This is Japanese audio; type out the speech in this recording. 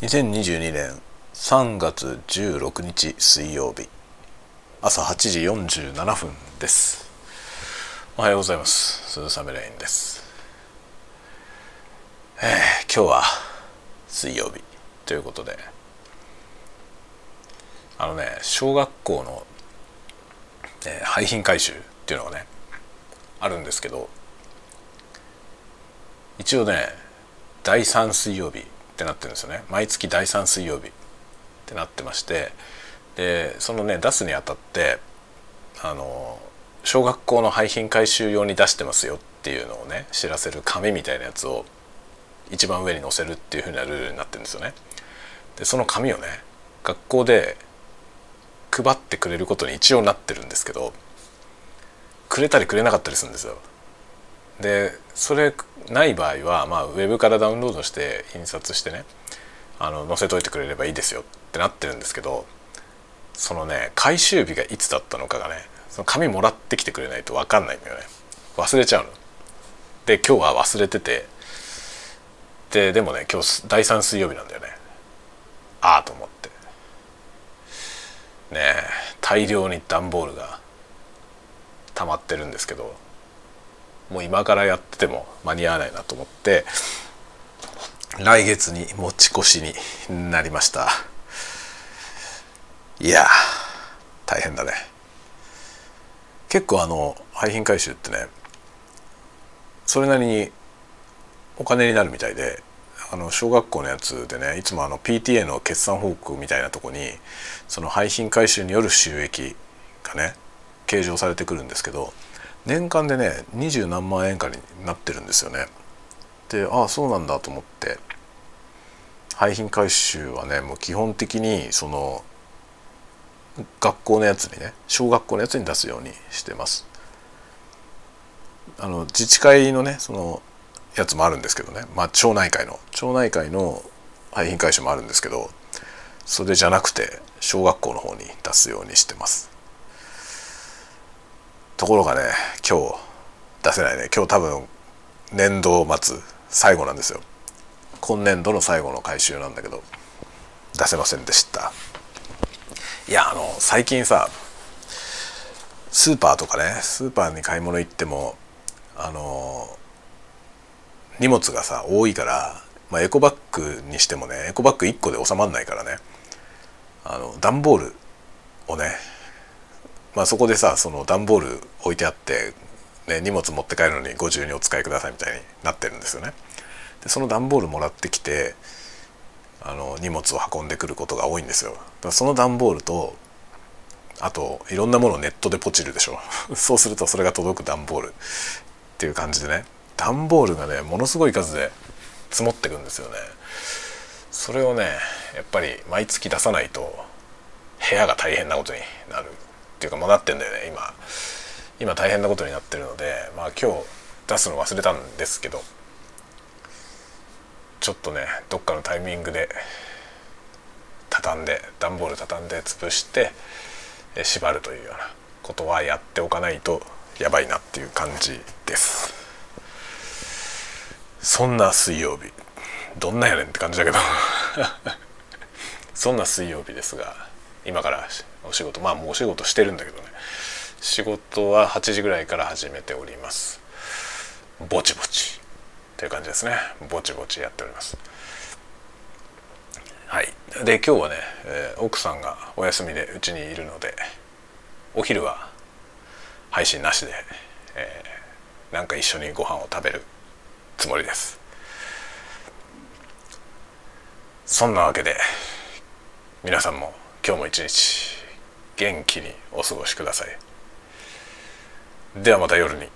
2022年3月16日水曜日朝8時47分です。おはようございます。鈴雨レインです。えー、今日は水曜日ということであのね小学校の、えー、廃品回収っていうのがねあるんですけど一応ね第3水曜日ってなってるんですよね毎月第3水曜日ってなってましてでそのね出すにあたってあの小学校の廃品回収用に出してますよっていうのをね知らせる紙みたいなやつを一番上に載せるっていう風なルールになってるんですよね。でその紙をね学校で配ってくれることに一応なってるんですけどくれたりくれなかったりするんですよ。でそれない場合は、まあ、ウェブからダウンロードして印刷してねあの載せといてくれればいいですよってなってるんですけどそのね回収日がいつだったのかがねその紙もらってきてくれないと分かんないんだよね。忘れちゃうの。で今日は忘れててででもね今日第3水曜日なんだよね。ああと思って。ね大量に段ボールが溜まってるんですけど。もう今からやってても間に合わないなと思って来月に持ち越しになりました。いや大変だね。結構あの廃品回収ってねそれなりにお金になるみたいであの小学校のやつでねいつもあの PTA の決算報告みたいなとこにその廃品回収による収益がね計上されてくるんですけど年間でね二十何万円かになってるんですよね。でああそうなんだと思って廃品回収はねもう基本的にその学校のやつにね小学校のやつに出すようにしてます。あの自治会のねそのやつもあるんですけどねまあ町内会の町内会の廃品回収もあるんですけどそれじゃなくて小学校の方に出すようにしてます。ところがね今日出せないね。今日多分年度末最後なんですよ。今年度の最後の回収なんだけど出せませんでした。いやあの最近さスーパーとかねスーパーに買い物行ってもあの荷物がさ多いから、まあ、エコバッグにしてもねエコバッグ1個で収まんないからね。あの段ボールをねまあ、そこでさその段ボール置いてあって、ね、荷物持って帰るのにご自由にお使いくださいみたいになってるんですよね。でその段ボールもらってきてあの荷物を運んでくることが多いんですよ。だその段ボールとあといろんなものをネットでポチるでしょ。そうするとそれが届く段ボール。っていう感じでね。段ボールがねものすごい数で積もってくんですよね。それをねやっぱり毎月出さないと部屋が大変なことになる。っていうかもうなってんだよね。今今大変なことになってるのでまあ今日出すの忘れたんですけどちょっとねどっかのタイミングで畳んで段ボール畳んで潰して縛るというようなことはやっておかないとやばいなっていう感じです。そんな水曜日。どんなやねんって感じだけど。そんな水曜日ですが今からお仕事まあもうお仕事してるんだけどね。仕事は8時ぐらいから始めております。ぼちぼち。という感じですね。ぼちぼちやっております。はい。で今日はね、えー、奥さんがお休みでうちにいるのでお昼は配信なしで、えー、なんか一緒にご飯を食べるつもりです。そんなわけで皆さんも今日も一日元気にお過ごしください。ではまた夜に。